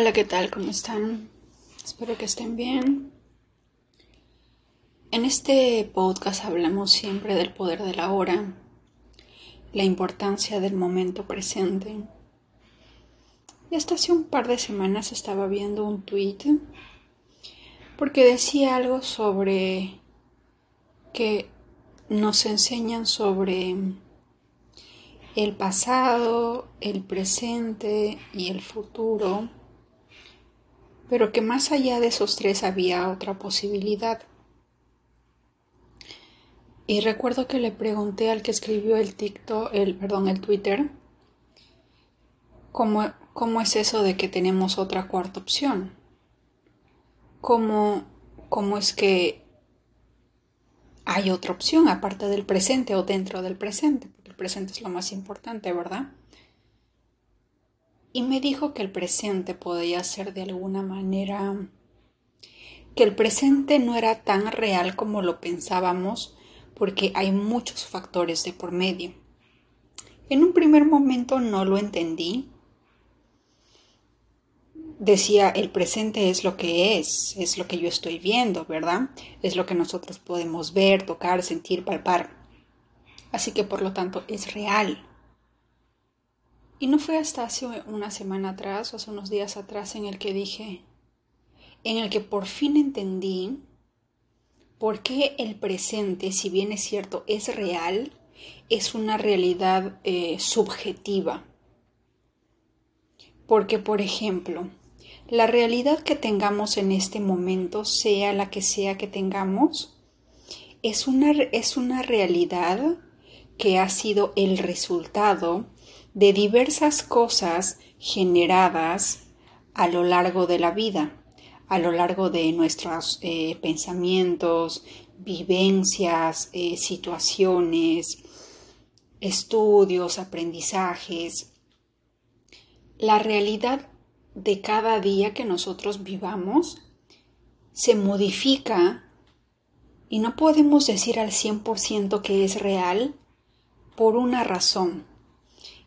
Hola, ¿qué tal? ¿Cómo están? Espero que estén bien. En este podcast hablamos siempre del poder de la hora, la importancia del momento presente. Y hasta hace un par de semanas estaba viendo un tweet porque decía algo sobre que nos enseñan sobre el pasado, el presente y el futuro pero que más allá de esos tres había otra posibilidad. Y recuerdo que le pregunté al que escribió el TikTok, el, perdón, el Twitter, ¿cómo, cómo es eso de que tenemos otra cuarta opción. ¿Cómo, ¿Cómo es que hay otra opción aparte del presente o dentro del presente? Porque el presente es lo más importante, ¿verdad? Y me dijo que el presente podía ser de alguna manera que el presente no era tan real como lo pensábamos porque hay muchos factores de por medio. En un primer momento no lo entendí. Decía, el presente es lo que es, es lo que yo estoy viendo, ¿verdad? Es lo que nosotros podemos ver, tocar, sentir, palpar. Así que por lo tanto es real. Y no fue hasta hace una semana atrás, o hace unos días atrás, en el que dije, en el que por fin entendí por qué el presente, si bien es cierto, es real, es una realidad eh, subjetiva. Porque, por ejemplo, la realidad que tengamos en este momento, sea la que sea que tengamos, es una, es una realidad que ha sido el resultado de diversas cosas generadas a lo largo de la vida, a lo largo de nuestros eh, pensamientos, vivencias, eh, situaciones, estudios, aprendizajes. La realidad de cada día que nosotros vivamos se modifica y no podemos decir al 100% que es real por una razón.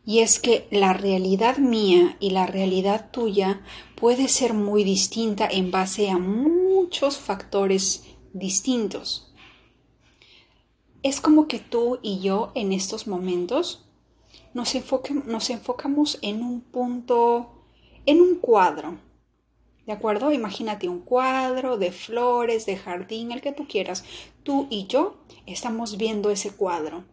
Y es que la realidad mía y la realidad tuya puede ser muy distinta en base a muchos factores distintos. Es como que tú y yo en estos momentos nos, enfocamos en un punto, en un cuadro. ¿De acuerdo? Imagínate un cuadro de flores, de jardín, el que tú quieras. Tú y yo estamos viendo ese cuadro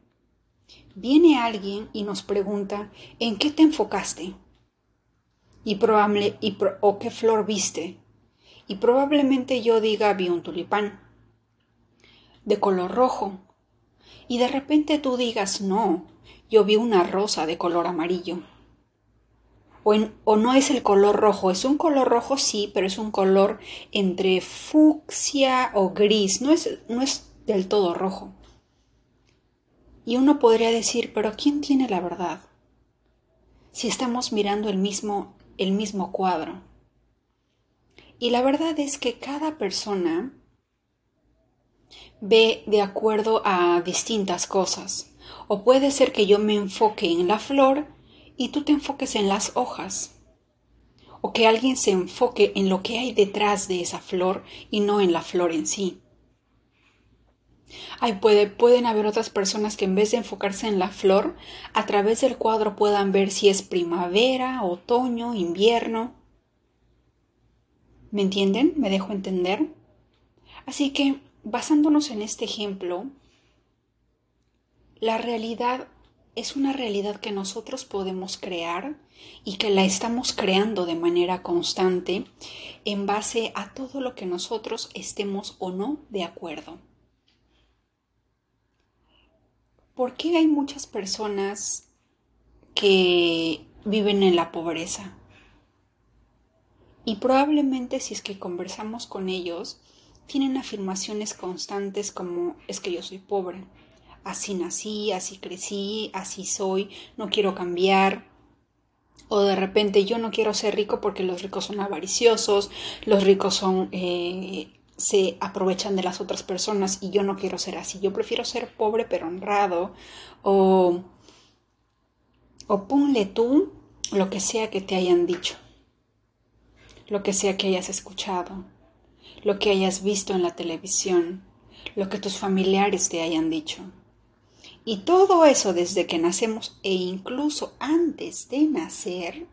viene alguien y nos pregunta, ¿en qué te enfocaste? Y probable, y o qué flor viste. Y probablemente yo diga, vi un tulipán de color rojo. Y de repente tú digas, no, yo vi una rosa de color amarillo. O, o, no es el color rojo, es un color rojo sí, pero es un color entre fucsia o gris, no es, no es del todo rojo. Y uno podría decir, pero ¿quién tiene la verdad? Si estamos mirando el mismo, el mismo cuadro. Y la verdad es que cada persona ve de acuerdo a distintas cosas. O puede ser que yo me enfoque en la flor y tú te enfoques en las hojas. O que alguien se enfoque en lo que hay detrás de esa flor y no en la flor en sí. Ay, puede, pueden haber otras personas que en vez de enfocarse en la flor, a través del cuadro puedan ver si es primavera, otoño, invierno. ¿Me entienden? ¿Me dejo entender? Así que, basándonos en este ejemplo, la realidad es una realidad que nosotros podemos crear y que la estamos creando de manera constante en base a todo lo que nosotros estemos o no de acuerdo. ¿Por qué hay muchas personas que viven en la pobreza? Y probablemente si es que conversamos con ellos, tienen afirmaciones constantes como es que yo soy pobre, así nací, así crecí, así soy, no quiero cambiar. O de repente yo no quiero ser rico porque los ricos son avariciosos, los ricos son eh, se aprovechan de las otras personas y yo no quiero ser así. Yo prefiero ser pobre pero honrado o, o ponle tú lo que sea que te hayan dicho. lo que sea que hayas escuchado, lo que hayas visto en la televisión, lo que tus familiares te hayan dicho. Y todo eso desde que nacemos e incluso antes de nacer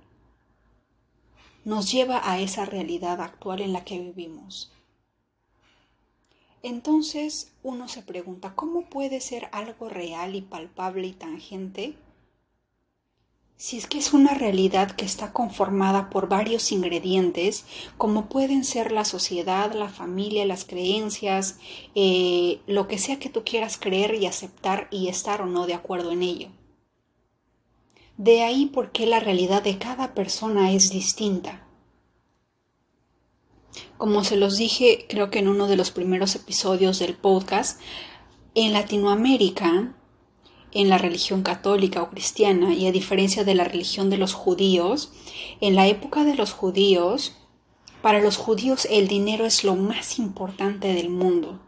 nos lleva a esa realidad actual en la que vivimos. Entonces uno se pregunta, ¿cómo puede ser algo real y palpable y tangente si es que es una realidad que está conformada por varios ingredientes, como pueden ser la sociedad, la familia, las creencias, eh, lo que sea que tú quieras creer y aceptar y estar o no de acuerdo en ello. De ahí por qué la realidad de cada persona es distinta. Como se los dije, creo que en uno de los primeros episodios del podcast, en Latinoamérica en la religión católica o cristiana y a diferencia de la religión de los judíos, en la época de los judíos, para los judíos el dinero es lo más importante del mundo.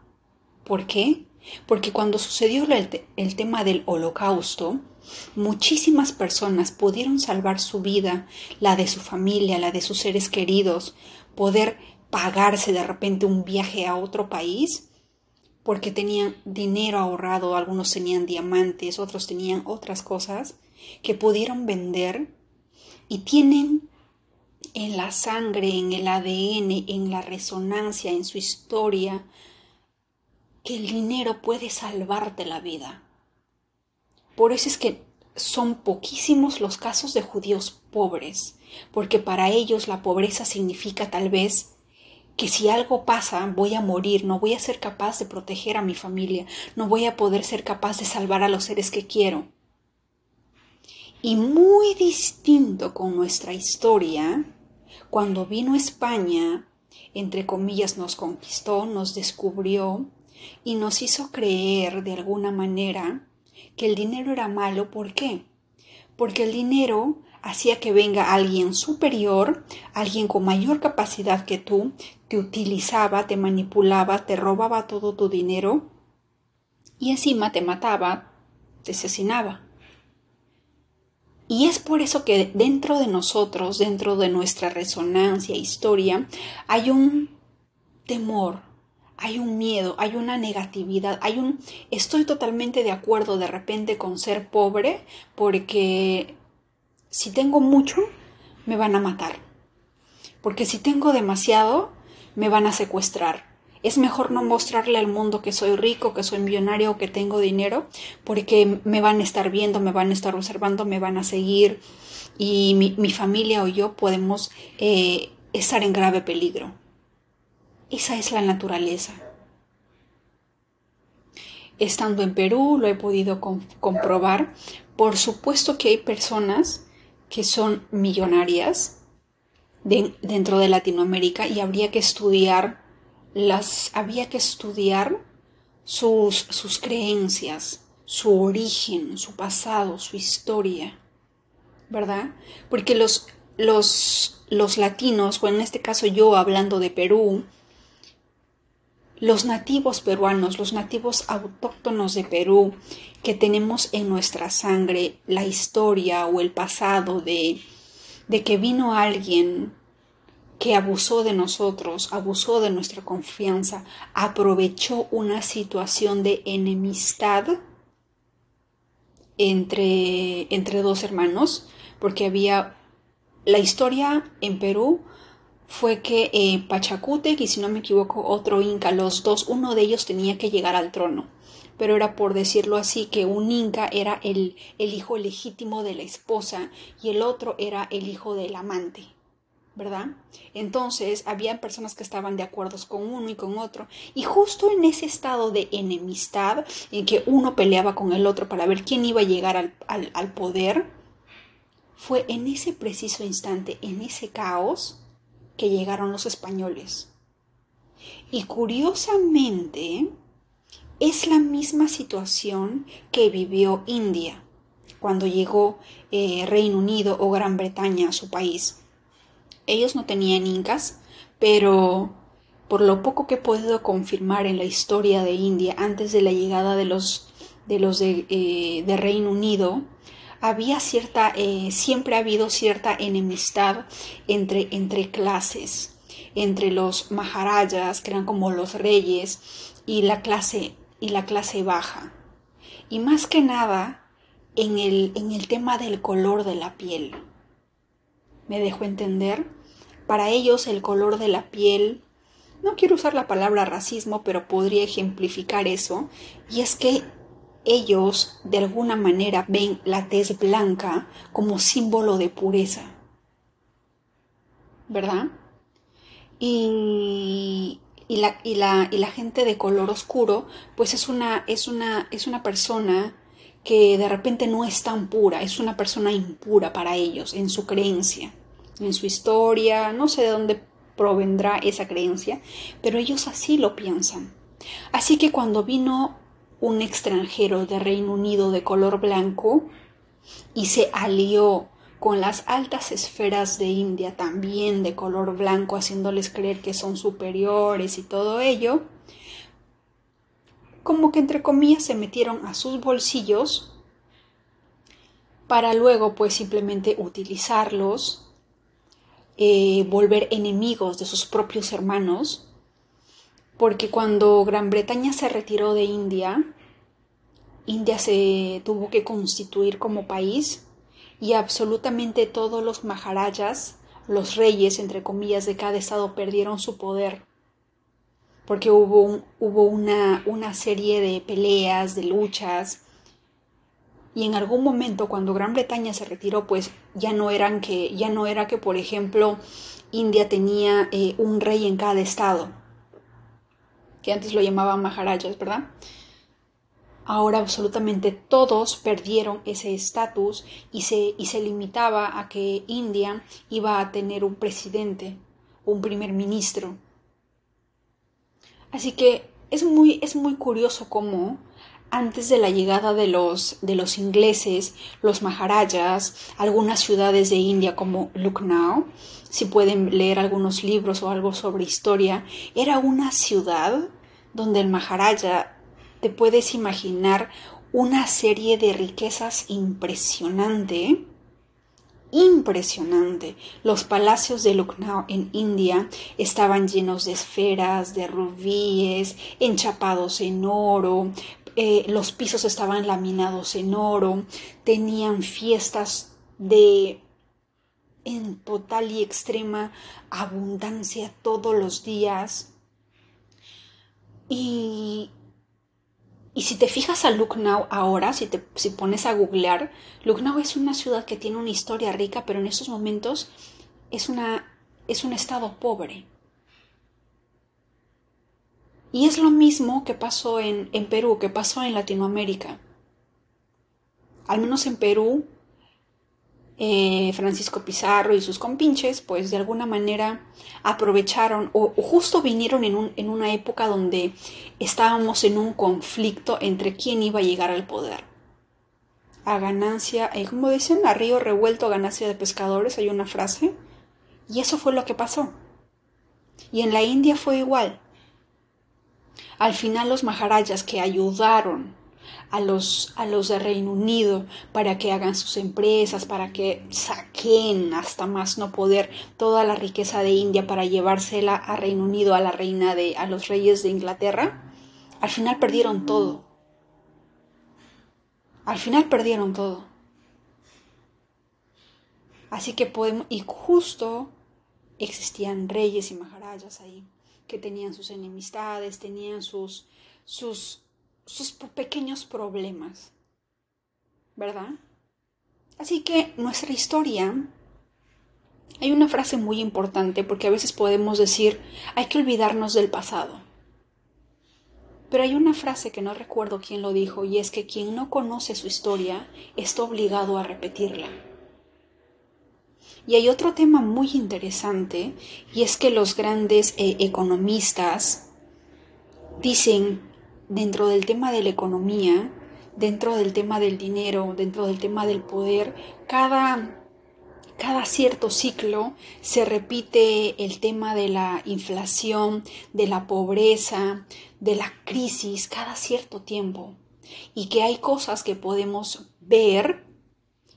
¿Por qué? Porque cuando sucedió el, tema del holocausto, muchísimas personas pudieron salvar su vida, la de su familia, la de sus seres queridos, poder pagarse de repente un viaje a otro país porque tenían dinero ahorrado, algunos tenían diamantes, otros tenían otras cosas que pudieron vender y tienen en la sangre, en el ADN, en la resonancia, en su historia, que el dinero puede salvarte la vida. Por eso es que son poquísimos los casos de judíos pobres, porque para ellos la pobreza significa tal vez que si algo pasa voy a morir, no voy a ser capaz de proteger a mi familia, no voy a poder ser capaz de salvar a los seres que quiero. Y muy distinto con nuestra historia, cuando vino España, entre comillas, nos conquistó, nos descubrió y nos hizo creer de alguna manera que el dinero era malo. ¿Por qué? Porque el dinero hacía que venga alguien superior, alguien con mayor capacidad que tú, te utilizaba, te manipulaba, te robaba todo tu dinero y encima te mataba, te asesinaba. Y es por eso que dentro de nosotros, dentro de nuestra resonancia, historia, hay un temor, hay un miedo, hay una negatividad, hay un... Estoy totalmente de acuerdo de repente con ser pobre porque si tengo mucho, me van a matar. Porque si tengo demasiado, me van a secuestrar. Es mejor no mostrarle al mundo que soy rico, que soy millonario o que tengo dinero, porque me van a estar viendo, me van a estar observando, me van a seguir y mi, familia o yo podemos eh, estar en grave peligro. Esa es la naturaleza. Estando en Perú lo he podido comprobar. Por supuesto que hay personas que son millonarias dentro de Latinoamérica y habría que estudiar las había que estudiar sus, sus creencias, su origen, su pasado, su historia, ¿verdad? Porque los, los, los latinos, o en este caso yo hablando de Perú, los nativos peruanos, los nativos autóctonos de Perú, que tenemos en nuestra sangre la historia o el pasado de, de que vino alguien que abusó de nosotros, abusó de nuestra confianza, aprovechó una situación de enemistad entre, entre dos hermanos, porque había la historia en Perú fue que eh, Pachacútec y si no me equivoco otro inca, los dos, uno de ellos tenía que llegar al trono, pero era por decirlo así que un inca era el, el hijo legítimo de la esposa y el otro era el hijo del amante. ¿verdad? Entonces, había personas que estaban de acuerdo con uno y con otro, y justo en ese estado de enemistad, en que uno peleaba con el otro para ver quién iba a llegar al, al poder, fue en ese preciso instante, en ese caos, que llegaron los españoles. Y curiosamente, es la misma situación que vivió India cuando llegó eh, Reino Unido o Gran Bretaña a su país. Ellos no tenían incas, pero por lo poco que he podido confirmar en la historia de India antes de la llegada de los de, los de, eh, de Reino Unido, había cierta, eh, siempre ha habido cierta enemistad entre, entre clases, entre los maharajas, que eran como los reyes, y la clase, y la clase baja. Y más que nada en el, en el tema del color de la piel. ¿Me dejo entender? Para ellos el color de la piel, no quiero usar la palabra racismo, pero podría ejemplificar eso, y es que ellos de alguna manera ven la tez blanca como símbolo de pureza. ¿Verdad? Y, la, gente de color oscuro, pues es, una, es una persona que de repente no es tan pura, es una persona impura para ellos, en su creencia, en su historia, no sé de dónde provendrá esa creencia, pero ellos así lo piensan. Así que cuando vino un extranjero de Reino Unido de color blanco y se alió con las altas esferas de India también de color blanco, haciéndoles creer que son superiores y todo ello, como que entre comillas se metieron a sus bolsillos para luego pues simplemente utilizarlos, eh, volver enemigos de sus propios hermanos porque cuando Gran Bretaña se retiró de India, India se tuvo que constituir como país y absolutamente todos los maharajas, los reyes, entre comillas, de cada estado perdieron su poder, porque hubo, hubo una, una serie de peleas, de luchas, y en algún momento cuando Gran Bretaña se retiró, pues ya no eran que, ya no era que, por ejemplo, India tenía eh, un rey en cada estado, que antes lo llamaban Maharajas, ¿verdad? Ahora absolutamente todos perdieron ese estatus y se, y se limitaba a que India iba a tener un presidente, un primer ministro. Así que es muy, es muy curioso cómo antes de la llegada de los, de los ingleses, los maharajas, algunas ciudades de India como Lucknow, si pueden leer algunos libros o algo sobre historia, era una ciudad donde el Maharaja te puedes imaginar una serie de riquezas impresionante. Impresionante. Los palacios de Lucknow en India estaban llenos de esferas, de rubíes, enchapados en oro, eh, los pisos estaban laminados en oro, tenían fiestas de en total y extrema abundancia todos los días. Y, y si te fijas a Lucknow ahora, si te si pones a googlear, Lucknow es una ciudad que tiene una historia rica, pero en estos momentos es, una, es un estado pobre. Y es lo mismo que pasó en, en Perú, que pasó en Latinoamérica. Al menos en Perú, eh, Francisco Pizarro y sus compinches, pues de alguna manera aprovecharon o, justo vinieron en, un, en, una época donde estábamos en un conflicto entre quién iba a llegar al poder. A ganancia, eh, como dicen, a río revuelto, a ganancia de pescadores, hay una frase. Y eso fue lo que pasó. Y en la India fue igual. Al final los maharajas que ayudaron a los, a los de Reino Unido para que hagan sus empresas, para que saquen hasta más no poder toda la riqueza de India para llevársela a Reino Unido, a la reina de, a los reyes de Inglaterra, al final perdieron todo. Al final perdieron todo. Así que podemos, y justo existían reyes y maharajas ahí, que tenían sus enemistades, tenían sus, sus sus pequeños problemas, ¿verdad? Así que nuestra historia, hay una frase muy importante porque a veces podemos decir, hay que olvidarnos del pasado. Pero hay una frase que no recuerdo quién lo dijo y es que quien no conoce su historia está obligado a repetirla. Y hay otro tema muy interesante y es que los grandes eh, economistas dicen dentro del tema de la economía, dentro del tema del dinero, dentro del tema del poder, cada, cada cierto ciclo se repite el tema de la inflación, de la pobreza, de la crisis, cada cierto tiempo. Y que hay cosas que podemos ver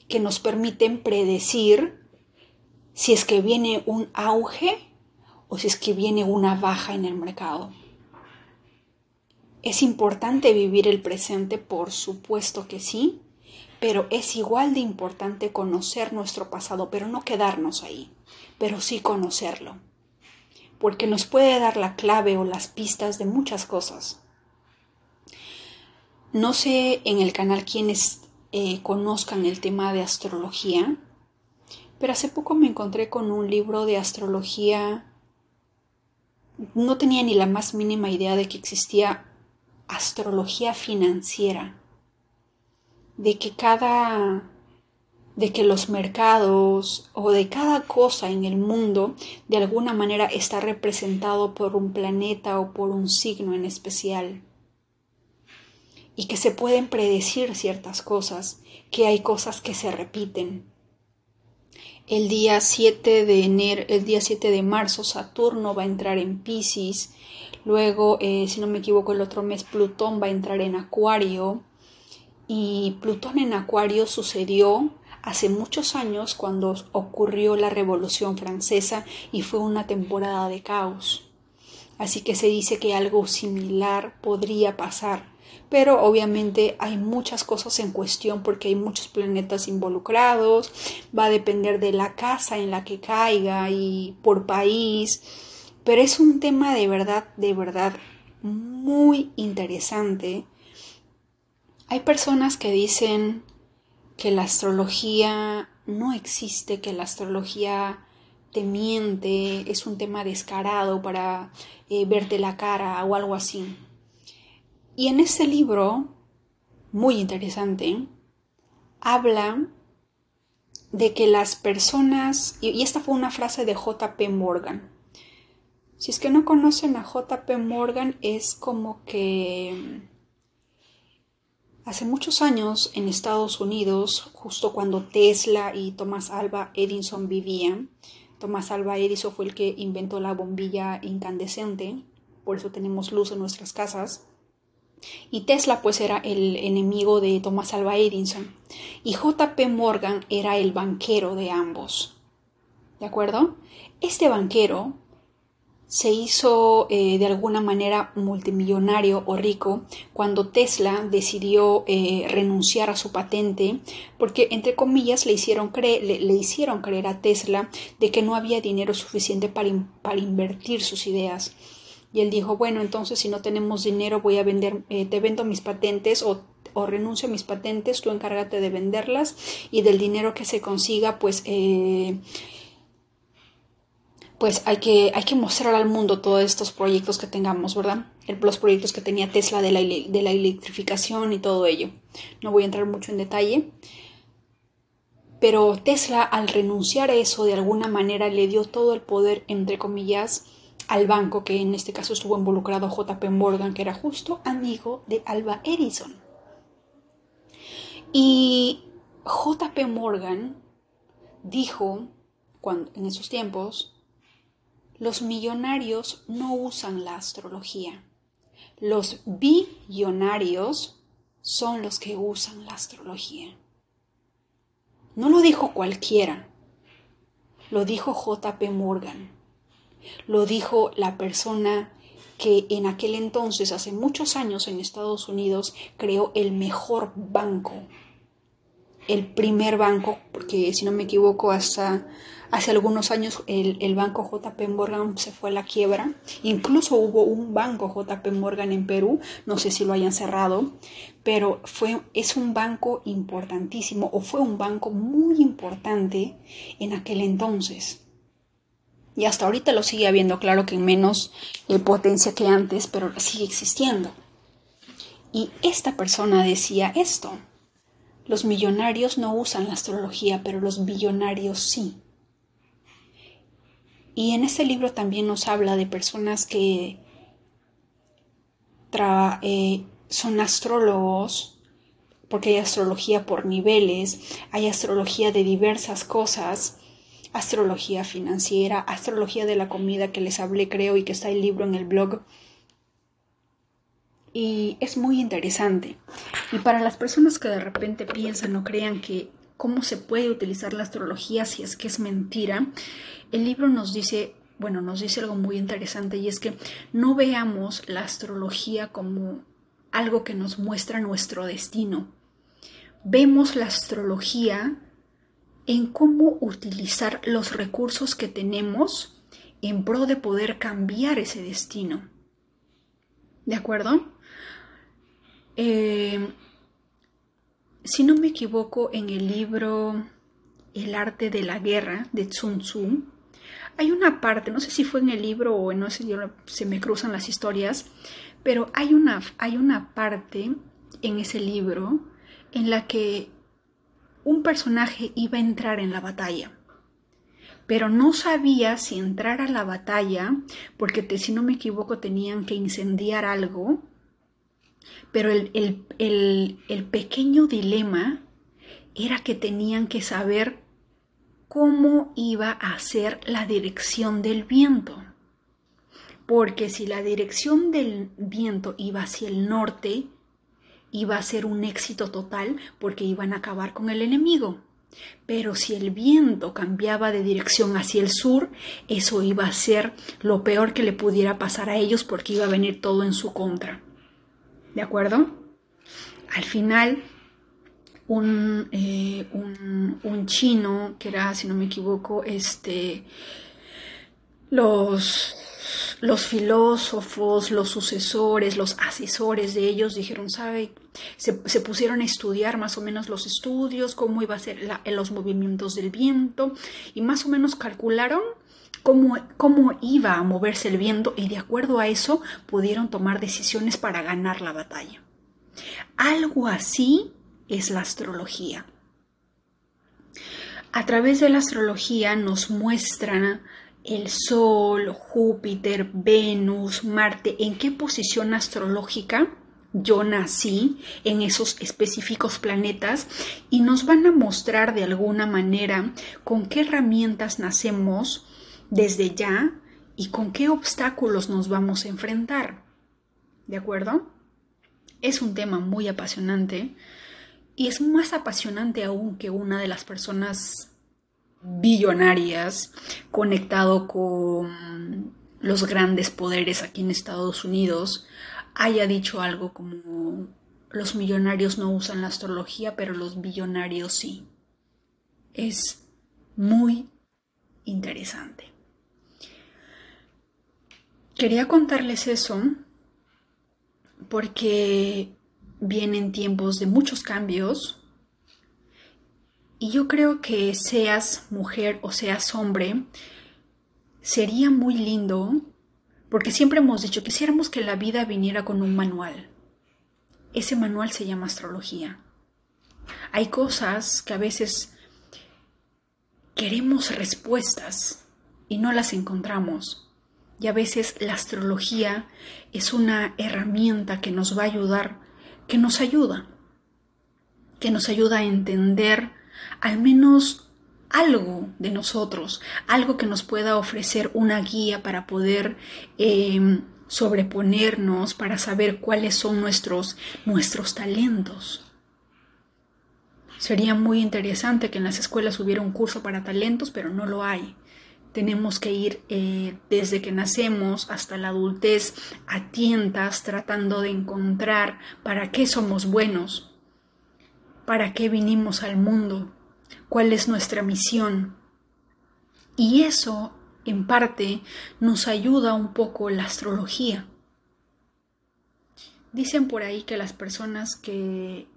que nos permiten predecir si es que viene un auge o si es que viene una baja en el mercado. ¿Es importante vivir el presente? Por supuesto que sí, pero es igual de importante conocer nuestro pasado, pero no quedarnos ahí, pero sí conocerlo, porque nos puede dar la clave o las pistas de muchas cosas. No sé en el canal quienes eh, conozcan el tema de astrología, pero hace poco me encontré con un libro de astrología. No tenía ni la más mínima idea de que existía astrología financiera, de que cada de que los mercados o de cada cosa en el mundo de alguna manera está representado por un planeta o por un signo en especial y que se pueden predecir ciertas cosas, que hay cosas que se repiten. El día 7 de enero, el día 7 de marzo Saturno va a entrar en Pisces, luego eh, si no me equivoco el otro mes Plutón va a entrar en Acuario. Y Plutón en Acuario sucedió hace muchos años cuando ocurrió la Revolución Francesa y fue una temporada de caos. Así que se dice que algo similar podría pasar. Pero obviamente hay muchas cosas en cuestión porque hay muchos planetas involucrados, va a depender de la casa en la que caiga y por país, pero es un tema de verdad, de verdad muy interesante. Hay personas que dicen que la astrología no existe, que la astrología te miente, es un tema descarado para eh, verte la cara o algo así. Y en ese libro, muy interesante, habla de que las personas, y esta fue una frase de JP Morgan, si es que no conocen a JP Morgan, es como que hace muchos años en Estados Unidos, justo cuando Tesla y Thomas Alva Edison vivían, Thomas Alva Edison fue el que inventó la bombilla incandescente, por eso tenemos luz en nuestras casas. Y Tesla pues era el enemigo de Thomas Alva Edison. Y JP Morgan era el banquero de ambos. ¿De acuerdo? Este banquero se hizo eh, de alguna manera multimillonario o rico cuando Tesla decidió eh, renunciar a su patente porque entre comillas le hicieron, creer, le, hicieron creer a Tesla de que no había dinero suficiente para, para invertir sus ideas. Y él dijo, bueno, entonces si no tenemos dinero voy a vender, eh, te vendo mis patentes o, renuncio a mis patentes, tú encárgate de venderlas y del dinero que se consiga, pues, pues hay que, hay que mostrar al mundo todos estos proyectos que tengamos, ¿verdad? Los proyectos que tenía Tesla de la, de la electrificación y todo ello. No voy a entrar mucho en detalle. Pero Tesla al renunciar a eso de alguna manera le dio todo el poder, entre comillas, al banco, que en este caso estuvo involucrado JP Morgan, que era justo amigo de Alba Edison. Y JP Morgan dijo, cuando, en esos tiempos, los millonarios no usan la astrología. Los billonarios son los que usan la astrología. No lo dijo cualquiera, lo dijo JP Morgan. Lo dijo la persona que en aquel entonces, hace muchos años en Estados Unidos, creó el mejor banco. El primer banco, porque si no me equivoco, hasta hace algunos años el, banco JP Morgan se fue a la quiebra. Incluso hubo un banco JP Morgan en Perú, no sé si lo hayan cerrado, pero fue, es un banco importantísimo o fue un banco muy importante en aquel entonces. Y hasta ahorita lo sigue habiendo, claro que en menos eh, potencia que antes, pero sigue existiendo. Y esta persona decía esto. Los millonarios no usan la astrología, pero los billonarios sí. Y en este libro también nos habla de personas que eh, son astrólogos, porque hay astrología por niveles, hay astrología de diversas cosas, astrología financiera, astrología de la comida que les hablé creo y que está el libro en el blog. Y es muy interesante. Y para las personas que de repente piensan o crean que cómo se puede utilizar la astrología si es que es mentira, el libro nos dice, bueno, nos dice algo muy interesante y es que no veamos la astrología como algo que nos muestra nuestro destino. Vemos la astrología en cómo utilizar los recursos que tenemos en pro de poder cambiar ese destino. ¿De acuerdo? Eh, si no me equivoco, en el libro El arte de la guerra de Sun Tzu, hay una parte, no sé si fue en el libro o no sé, se me cruzan las historias, pero hay una, hay una parte en ese libro en la que un personaje iba a entrar en la batalla, pero no sabía si entrar a la batalla, porque si no me equivoco tenían que incendiar algo, pero el, el pequeño dilema era que tenían que saber cómo iba a ser la dirección del viento. Porque si la dirección del viento iba hacia el norte, iba a ser un éxito total porque iban a acabar con el enemigo. Pero si el viento cambiaba de dirección hacia el sur, eso iba a ser lo peor que le pudiera pasar a ellos porque iba a venir todo en su contra. ¿De acuerdo? Al final, un, eh, un, chino, que era, si no me equivoco, este, los, los filósofos, los sucesores, los asesores de ellos dijeron, ¿sabe? Se, pusieron a estudiar más o menos los estudios, cómo iba a ser los movimientos del viento y más o menos calcularon Cómo, cómo, iba a moverse el viento y de acuerdo a eso pudieron tomar decisiones para ganar la batalla. Algo así es la astrología. A través de la astrología nos muestran el Sol, Júpiter, Venus, Marte, en qué posición astrológica yo nací en esos específicos planetas y nos van a mostrar de alguna manera con qué herramientas nacemos desde ya y con qué obstáculos nos vamos a enfrentar. ¿De acuerdo? Es un tema muy apasionante y es más apasionante aún que una de las personas billonarias conectado con los grandes poderes aquí en Estados Unidos haya dicho algo como los millonarios no usan la astrología, pero los billonarios sí. Es muy interesante. Quería contarles eso porque vienen tiempos de muchos cambios y yo creo que seas mujer o seas hombre, sería muy lindo, porque siempre hemos dicho, quisiéramos que la vida viniera con un manual. Ese manual se llama astrología. Hay cosas que a veces queremos respuestas y no las encontramos. Y a veces la astrología es una herramienta que nos va a ayudar, que nos ayuda, que nos ayuda a entender al menos algo de nosotros, algo que nos pueda ofrecer una guía para poder em, sobreponernos, para saber cuáles son nuestros, nuestros talentos. Sería muy interesante que en las escuelas hubiera un curso para talentos, pero no lo hay. Tenemos que ir eh, desde que nacemos hasta la adultez a tientas tratando de encontrar para qué somos buenos, para qué vinimos al mundo, cuál es nuestra misión. Y eso, en parte, nos ayuda un poco la astrología. Dicen por ahí que las personas que,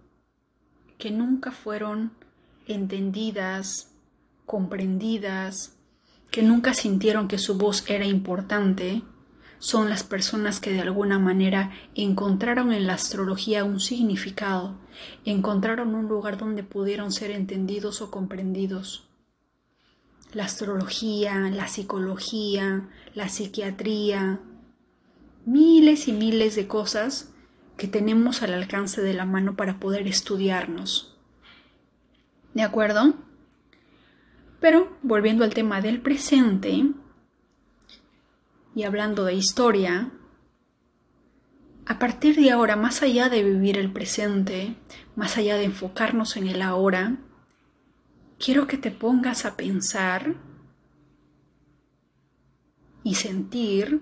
que nunca fueron entendidas, comprendidas, que nunca sintieron que su voz era importante, son las personas que de alguna manera encontraron en la astrología un significado, encontraron un lugar donde pudieron ser entendidos o comprendidos. La astrología, la psicología, la psiquiatría, miles y miles de cosas que tenemos al alcance de la mano para poder estudiarnos. ¿De acuerdo? Pero volviendo al tema del presente, y hablando de historia, a partir de ahora, más allá de vivir el presente, más allá de enfocarnos en el ahora, quiero que te pongas a pensar y sentir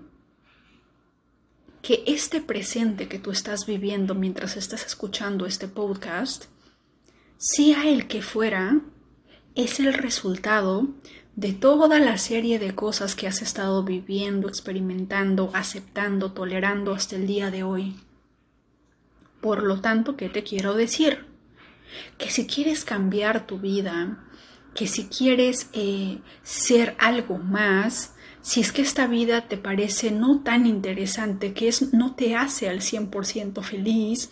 que este presente que tú estás viviendo mientras estás escuchando este podcast, sea el que fuera, es el resultado de toda la serie de cosas que has estado viviendo, experimentando, aceptando, tolerando hasta el día de hoy. Por lo tanto, ¿qué te quiero decir? Que si quieres cambiar tu vida, que si quieres eh, ser algo más, si es que esta vida te parece no tan interesante, que es, no te hace al 100% feliz,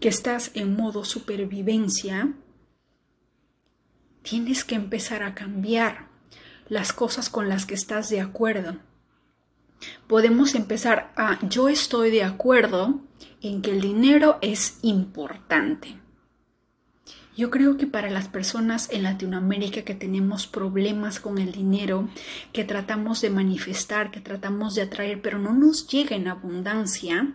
que estás en modo supervivencia, tienes que empezar a cambiar las cosas con las que estás de acuerdo. Podemos empezar a yo estoy de acuerdo en que el dinero es importante. Yo creo que para las personas en Latinoamérica que tenemos problemas con el dinero, que tratamos de manifestar, que tratamos de atraer, pero no nos llega en abundancia,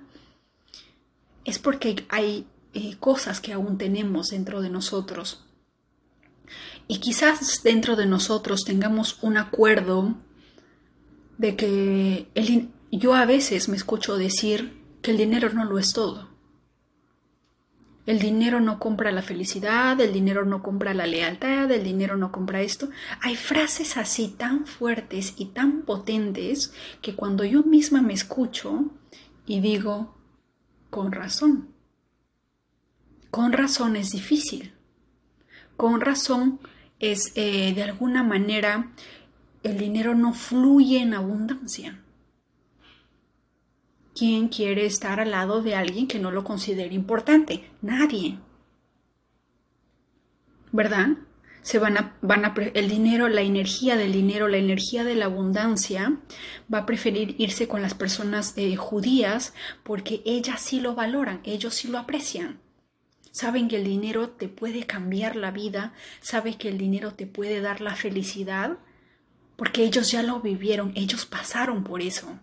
es porque hay eh, cosas que aún tenemos dentro de nosotros. Y quizás dentro de nosotros tengamos un acuerdo de que yo a veces me escucho decir que el dinero no lo es todo. El dinero no compra la felicidad, el dinero no compra la lealtad, el dinero no compra esto. Hay frases así tan fuertes y tan potentes que cuando yo misma me escucho y digo, con razón, con razón es difícil, con razón es eh, de alguna manera el dinero no fluye en abundancia. ¿Quién quiere estar al lado de alguien que no lo considere importante? Nadie. ¿Verdad? Se van a, van a, el dinero, la energía del dinero, la energía de la abundancia, va a preferir irse con las personas eh, judías porque ellas sí lo valoran, ellos sí lo aprecian. Saben que el dinero te puede cambiar la vida, saben que el dinero te puede dar la felicidad, porque ellos ya lo vivieron, ellos pasaron por eso.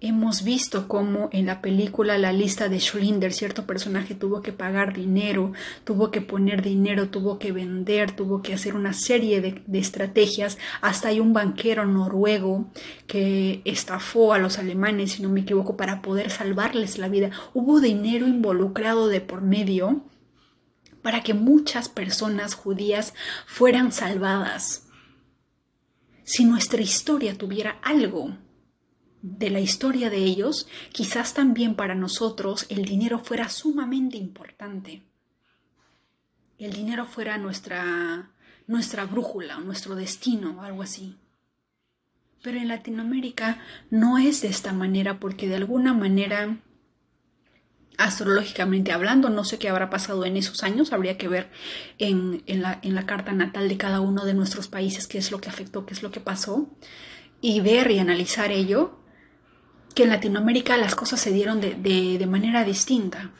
Hemos visto cómo en la película La lista de Schlinder cierto personaje tuvo que pagar dinero, tuvo que poner dinero, tuvo que vender, tuvo que hacer una serie de, de, estrategias. Hasta hay un banquero noruego que estafó a los alemanes, si no me equivoco, para poder salvarles la vida. Hubo dinero involucrado de por medio para que muchas personas judías fueran salvadas. Si nuestra historia tuviera algo de la historia de ellos, quizás también para nosotros el dinero fuera sumamente importante. El dinero fuera nuestra, nuestra brújula, nuestro destino, algo así. Pero en Latinoamérica no es de esta manera porque de alguna manera, astrológicamente hablando, no sé qué habrá pasado en esos años, habría que ver en, la, en la carta natal de cada uno de nuestros países qué es lo que afectó, qué es lo que pasó, y ver y analizar ello que en Latinoamérica las cosas se dieron de, manera distinta.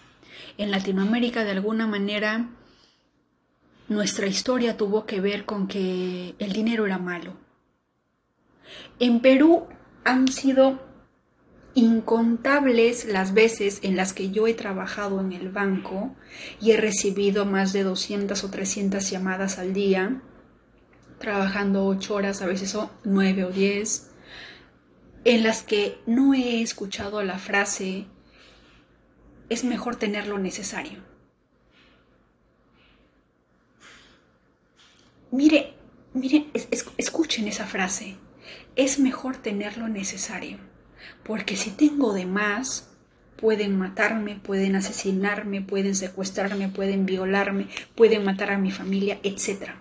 En Latinoamérica, de alguna manera, nuestra historia tuvo que ver con que el dinero era malo. En Perú han sido incontables las veces en las que yo he trabajado en el banco y he recibido más de 200 o 300 llamadas al día, trabajando 8 horas, a veces 9 o 10, en las que no he escuchado la frase es mejor tener lo necesario. Mire, mire, escuchen esa frase. Es mejor tener lo necesario, porque si tengo de más, pueden matarme, pueden asesinarme, pueden secuestrarme, pueden violarme, pueden matar a mi familia, etc.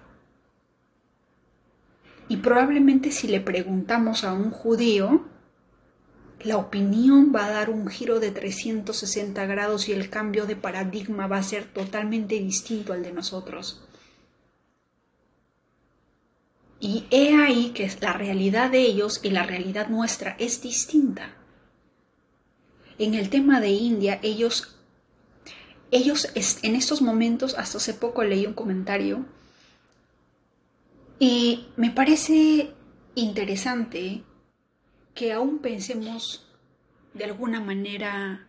Y probablemente si le preguntamos a un judío, la opinión va a dar un giro de 360 grados y el cambio de paradigma va a ser totalmente distinto al de nosotros. Y he ahí que la realidad de ellos y la realidad nuestra es distinta. En el tema de India, ellos, ellos en estos momentos, hasta hace poco leí un comentario, y me parece interesante que aún pensemos de alguna manera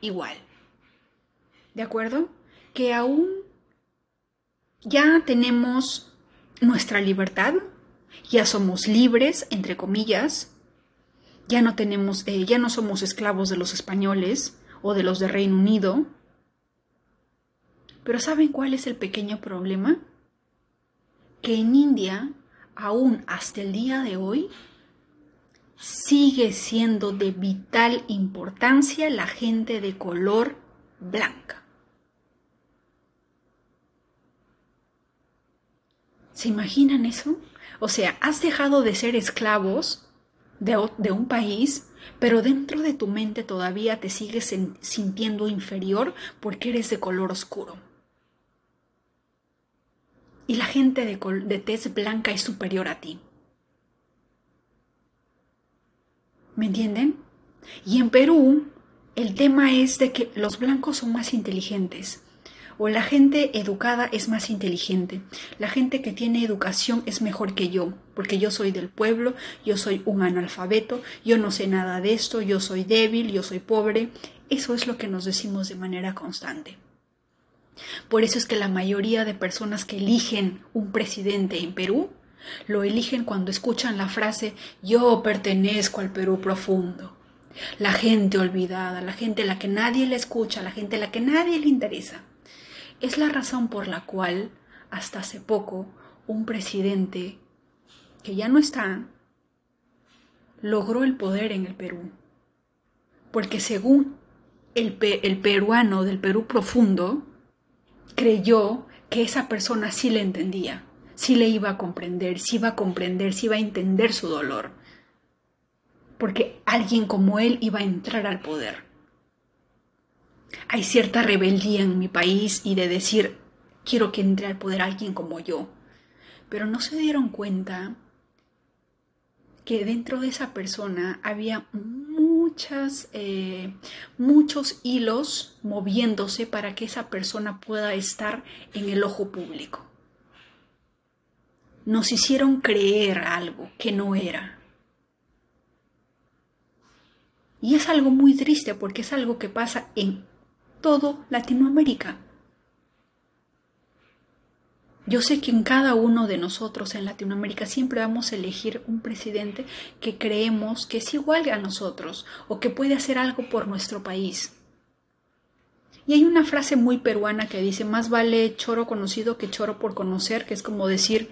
igual. ¿De acuerdo? Que aún ya tenemos nuestra libertad, ya somos libres, entre comillas, ya no tenemos, eh, ya no somos esclavos de los españoles o de los de Reino Unido. Pero ¿saben cuál es el pequeño problema? Que en India, aún hasta el día de hoy, sigue siendo de vital importancia la gente de color blanca. ¿Se imaginan eso? O sea, has dejado de ser esclavos de, un país, pero dentro de tu mente todavía te sigues sintiendo inferior porque eres de color oscuro. Y la gente de, de tez blanca es superior a ti. ¿Me entienden? Y en Perú, el tema es de que los blancos son más inteligentes o la gente educada es más inteligente. La gente que tiene educación es mejor que yo, porque yo soy del pueblo, yo soy un analfabeto, yo no sé nada de esto, yo soy débil, yo soy pobre. Eso es lo que nos decimos de manera constante. Por eso es que la mayoría de personas que eligen un presidente en Perú lo eligen cuando escuchan la frase yo pertenezco al Perú profundo. La gente olvidada, la gente a la que nadie le escucha, la gente a la que nadie le interesa. Es la razón por la cual hasta hace poco un presidente que ya no está logró el poder en el Perú. Porque según el, el peruano del Perú profundo, creyó que esa persona sí le entendía, sí le iba a comprender, sí iba a comprender, sí iba a entender su dolor. Porque alguien como él iba a entrar al poder hay cierta rebeldía en mi país y de decir, quiero que entre al poder alguien como yo. Pero no se dieron cuenta que dentro de esa persona había muchas, eh, muchos hilos moviéndose para que esa persona pueda estar en el ojo público. Nos hicieron creer algo que no era. Y es algo muy triste porque es algo que pasa en todo Latinoamérica. Yo sé que en cada uno de nosotros en Latinoamérica siempre vamos a elegir un presidente que creemos que es igual a nosotros o que puede hacer algo por nuestro país. Y hay una frase muy peruana que dice, más vale choro conocido que choro por conocer, que es como decir,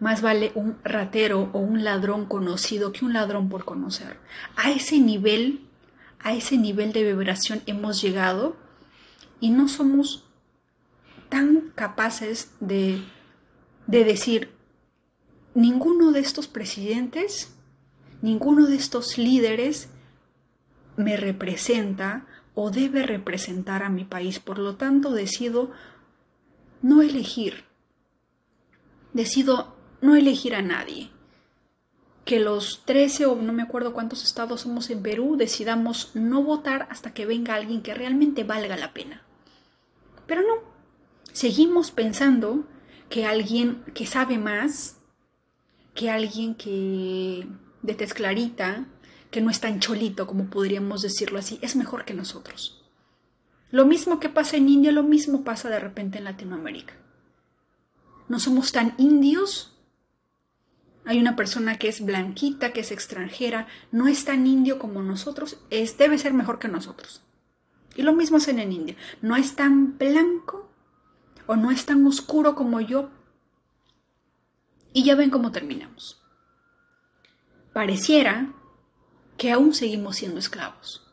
más vale un ratero o un ladrón conocido que un ladrón por conocer. A ese nivel a ese nivel de vibración hemos llegado y no somos tan capaces de, de decir, ninguno de estos presidentes, ninguno de estos líderes me representa o debe representar a mi país. Por lo tanto, decido no elegir. Decido no elegir a nadie que los 13 o no me acuerdo cuántos estados somos en Perú decidamos no votar hasta que venga alguien que realmente valga la pena. Pero no, seguimos pensando que alguien que sabe más, que alguien que de tez clarita, que no es tan cholito como podríamos decirlo así, es mejor que nosotros. Lo mismo que pasa en India, lo mismo pasa de repente en Latinoamérica. No somos tan indios hay una persona que es blanquita, que es extranjera, no es tan indio como nosotros, es, debe ser mejor que nosotros. Y lo mismo hacen en India. No es tan blanco o no es tan oscuro como yo. Y ya ven cómo terminamos. Pareciera que aún seguimos siendo esclavos.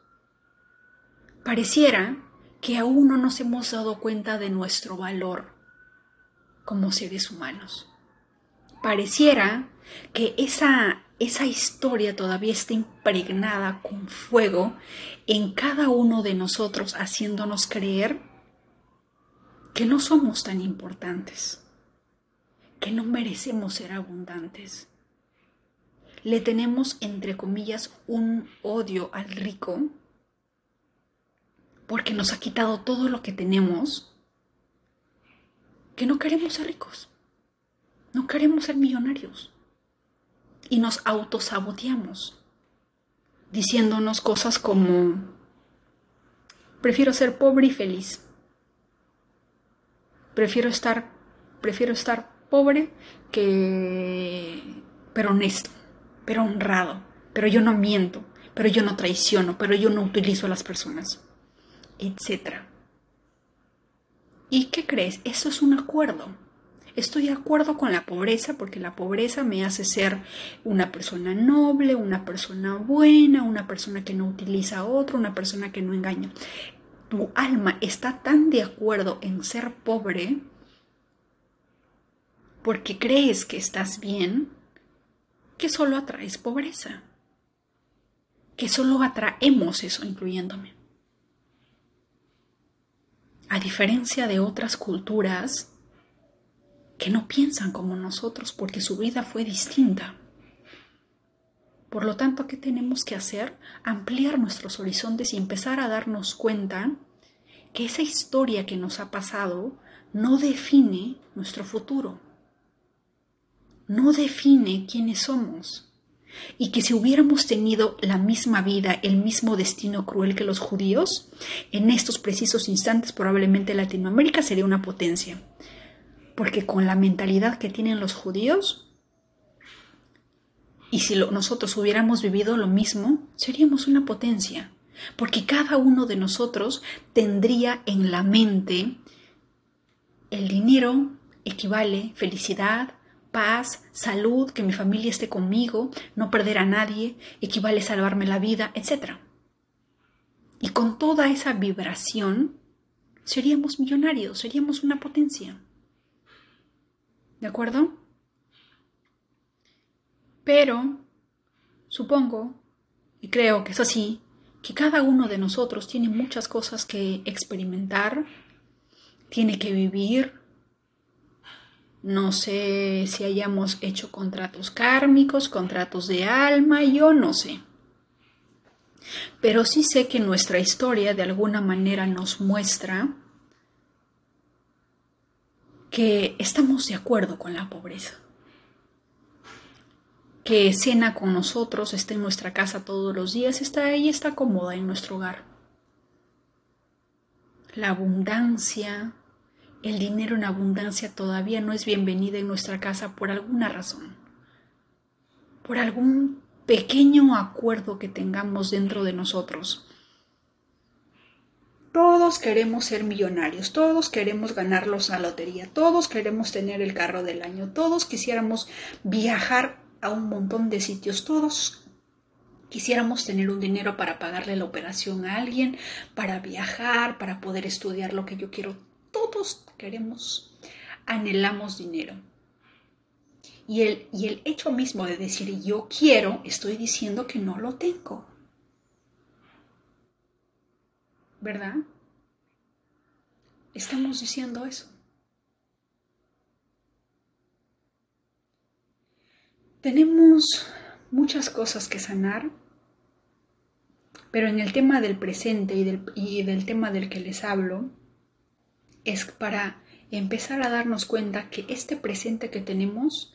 Pareciera que aún no nos hemos dado cuenta de nuestro valor como seres humanos. Pareciera que esa, esa historia todavía está impregnada con fuego en cada uno de nosotros, haciéndonos creer que no somos tan importantes, que no merecemos ser abundantes. Le tenemos, entre comillas, un odio al rico porque nos ha quitado todo lo que tenemos, que no queremos ser ricos, no queremos ser millonarios y nos autosaboteamos, diciéndonos cosas como, prefiero ser pobre y feliz, prefiero estar prefiero estar pobre que... pero honesto, pero honrado, pero yo no miento, pero yo no traiciono, pero yo no utilizo a las personas, etc. ¿Y qué crees? Eso es un acuerdo. Estoy de acuerdo con la pobreza porque la pobreza me hace ser una persona noble, una persona buena, una persona que no utiliza a otro, una persona que no engaña. Tu alma está tan de acuerdo en ser pobre porque crees que estás bien que solo atraes pobreza, que solo atraemos eso, incluyéndome. A diferencia de otras culturas que no piensan como nosotros porque su vida fue distinta. Por lo tanto, ¿qué tenemos que hacer? Ampliar nuestros horizontes y empezar a darnos cuenta que esa historia que nos ha pasado no define nuestro futuro, no define quiénes somos y que si hubiéramos tenido la misma vida, el mismo destino cruel que los judíos, en estos precisos instantes probablemente Latinoamérica sería una potencia. Porque con la mentalidad que tienen los judíos, y si nosotros hubiéramos vivido lo mismo, seríamos una potencia. Porque cada uno de nosotros tendría en la mente el dinero equivale felicidad, paz, salud, que mi familia esté conmigo, no perder a nadie, equivale salvarme la vida, etc. Y con toda esa vibración, seríamos millonarios, seríamos una potencia. ¿De acuerdo? Pero, supongo, y creo que es así, que cada uno de nosotros tiene muchas cosas que experimentar, tiene que vivir, no sé si hayamos hecho contratos kármicos, contratos de alma, yo no sé. Pero sí sé que nuestra historia de alguna manera nos muestra que estamos de acuerdo con la pobreza. Que cena con nosotros, está en nuestra casa todos los días, está ahí, está cómoda en nuestro hogar. La abundancia, el dinero en abundancia todavía no es bienvenida en nuestra casa por alguna razón, por algún pequeño acuerdo que tengamos dentro de nosotros. Todos queremos ser millonarios, todos queremos ganarlos a la lotería, todos queremos tener el carro del año, todos quisiéramos viajar a un montón de sitios, todos quisiéramos tener un dinero para pagarle la operación a alguien, para viajar, para poder estudiar lo que yo quiero todos queremos, anhelamos dinero. Y el, y el hecho mismo de decir yo quiero, estoy diciendo que no lo tengo. ¿Verdad? Estamos diciendo eso. Tenemos muchas cosas que sanar, pero en el tema del presente y del, y del tema del que les hablo, es para empezar a darnos cuenta que este presente que tenemos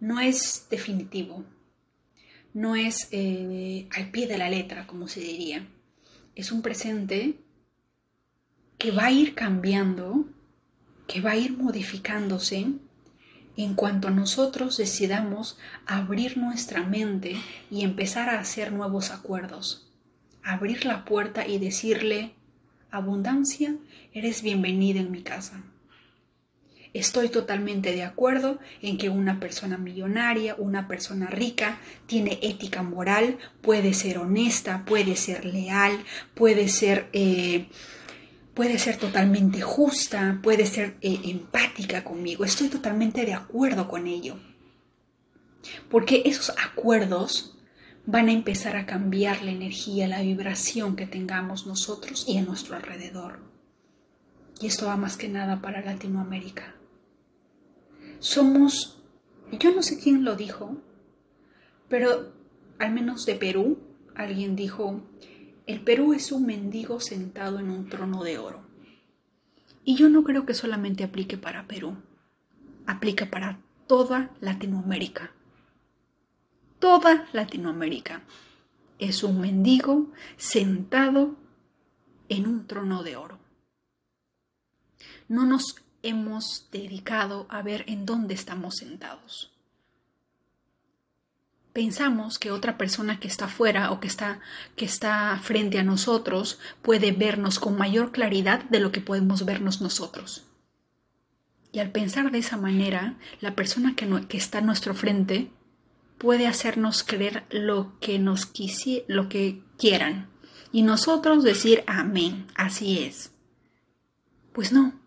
no es definitivo, no es eh, al pie de la letra, como se diría. Es un presente que va a ir cambiando, que va a ir modificándose en cuanto nosotros decidamos abrir nuestra mente y empezar a hacer nuevos acuerdos, abrir la puerta y decirle, abundancia, eres bienvenida en mi casa. Estoy totalmente de acuerdo en que una persona millonaria, una persona rica, tiene ética moral, puede ser honesta, puede ser leal, puede ser, eh, puede ser totalmente justa, puede ser eh, empática conmigo. Estoy totalmente de acuerdo con ello. Porque esos acuerdos van a empezar a cambiar la energía, la vibración que tengamos nosotros y a nuestro alrededor. Y esto va más que nada para Latinoamérica. Somos, yo no sé quién lo dijo, pero al menos de Perú, alguien dijo, el Perú es un mendigo sentado en un trono de oro. Y yo no creo que solamente aplique para Perú, aplica para toda Latinoamérica toda Latinoamérica. Es un mendigo sentado en un trono de oro. No nos hemos dedicado a ver en dónde estamos sentados. Pensamos que otra persona que está fuera o que está, que está frente a nosotros puede vernos con mayor claridad de lo que podemos vernos nosotros. Y al pensar de esa manera, la persona que, que está a nuestro frente puede hacernos creer lo que nos quisi lo que quieran y nosotros decir amén, así es. Pues no.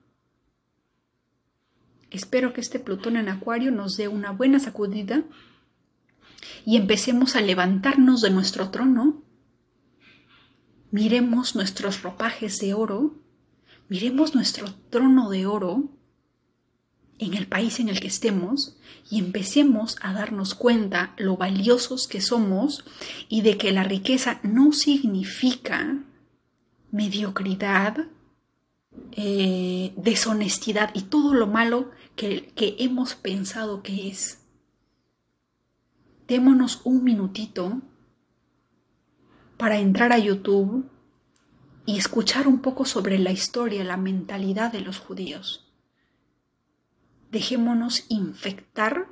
Espero que este Plutón en Acuario nos dé una buena sacudida y empecemos a levantarnos de nuestro trono. Miremos nuestros ropajes de oro, miremos nuestro trono de oro en el país en el que estemos y empecemos a darnos cuenta lo valiosos que somos y de que la riqueza no significa mediocridad, eh, deshonestidad y todo lo malo que, hemos pensado que es. Démonos un minutito para entrar a YouTube y escuchar un poco sobre la historia, la mentalidad de los judíos dejémonos infectar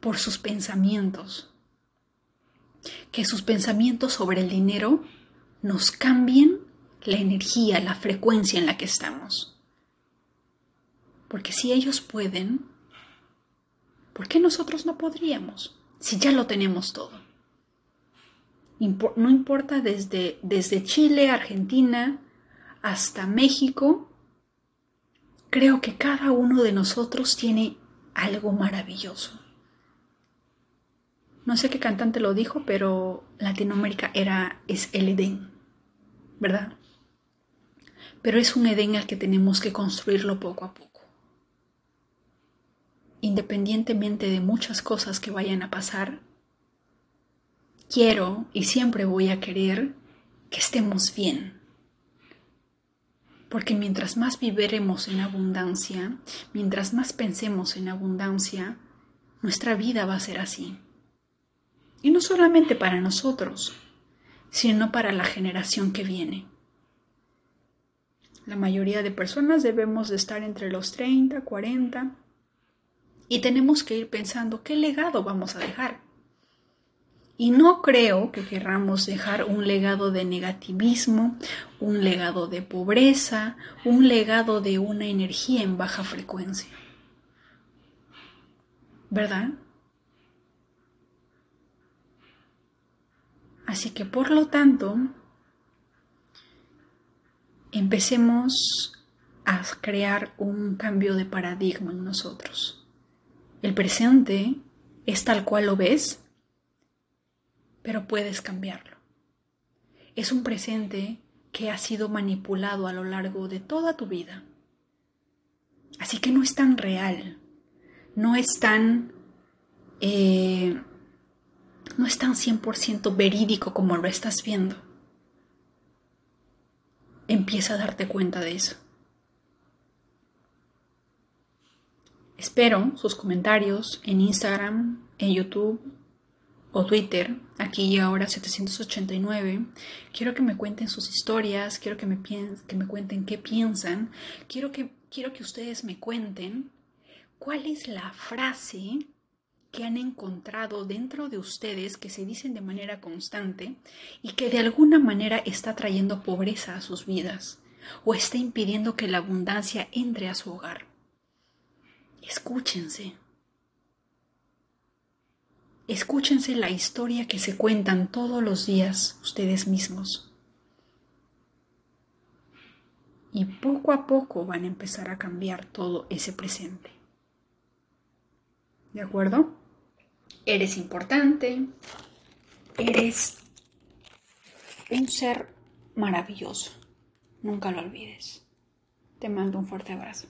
por sus pensamientos. Que sus pensamientos sobre el dinero nos cambien la energía, la frecuencia en la que estamos. Porque si ellos pueden, ¿por qué nosotros no podríamos? Si ya lo tenemos todo. No importa desde, desde Chile, Argentina, hasta México, Creo que cada uno de nosotros tiene algo maravilloso. No sé qué cantante lo dijo, pero Latinoamérica era es el Edén, ¿verdad? Pero es un Edén al que tenemos que construirlo poco a poco. Independientemente de muchas cosas que vayan a pasar, quiero y siempre voy a querer que estemos bien, porque mientras más viviremos en abundancia, mientras más pensemos en abundancia, nuestra vida va a ser así. Y no solamente para nosotros, sino para la generación que viene. La mayoría de personas debemos de estar entre los 30, 40 y tenemos que ir pensando qué legado vamos a dejar. Y no creo que querramos dejar un legado de negativismo, un legado de pobreza, un legado de una energía en baja frecuencia. ¿Verdad? Así que por lo tanto, empecemos a crear un cambio de paradigma en nosotros. El presente es tal cual lo ves pero puedes cambiarlo. Es un presente que ha sido manipulado a lo largo de toda tu vida. Así que no es tan real, no es tan... Eh, no es tan 100% verídico como lo estás viendo. Empieza a darte cuenta de eso. Espero sus comentarios en Instagram, en YouTube o Twitter, aquí y ahora 789. Quiero que me cuenten sus historias, quiero que me, que me cuenten qué piensan, quiero que, quiero que ustedes me cuenten cuál es la frase que han encontrado dentro de ustedes que se dicen de manera constante y que de alguna manera está trayendo pobreza a sus vidas o está impidiendo que la abundancia entre a su hogar. Escúchense. Escúchense la historia que se cuentan todos los días ustedes mismos. Y poco a poco van a empezar a cambiar todo ese presente. ¿De acuerdo? Eres importante, eres un ser maravilloso. Nunca lo olvides. Te mando un fuerte abrazo.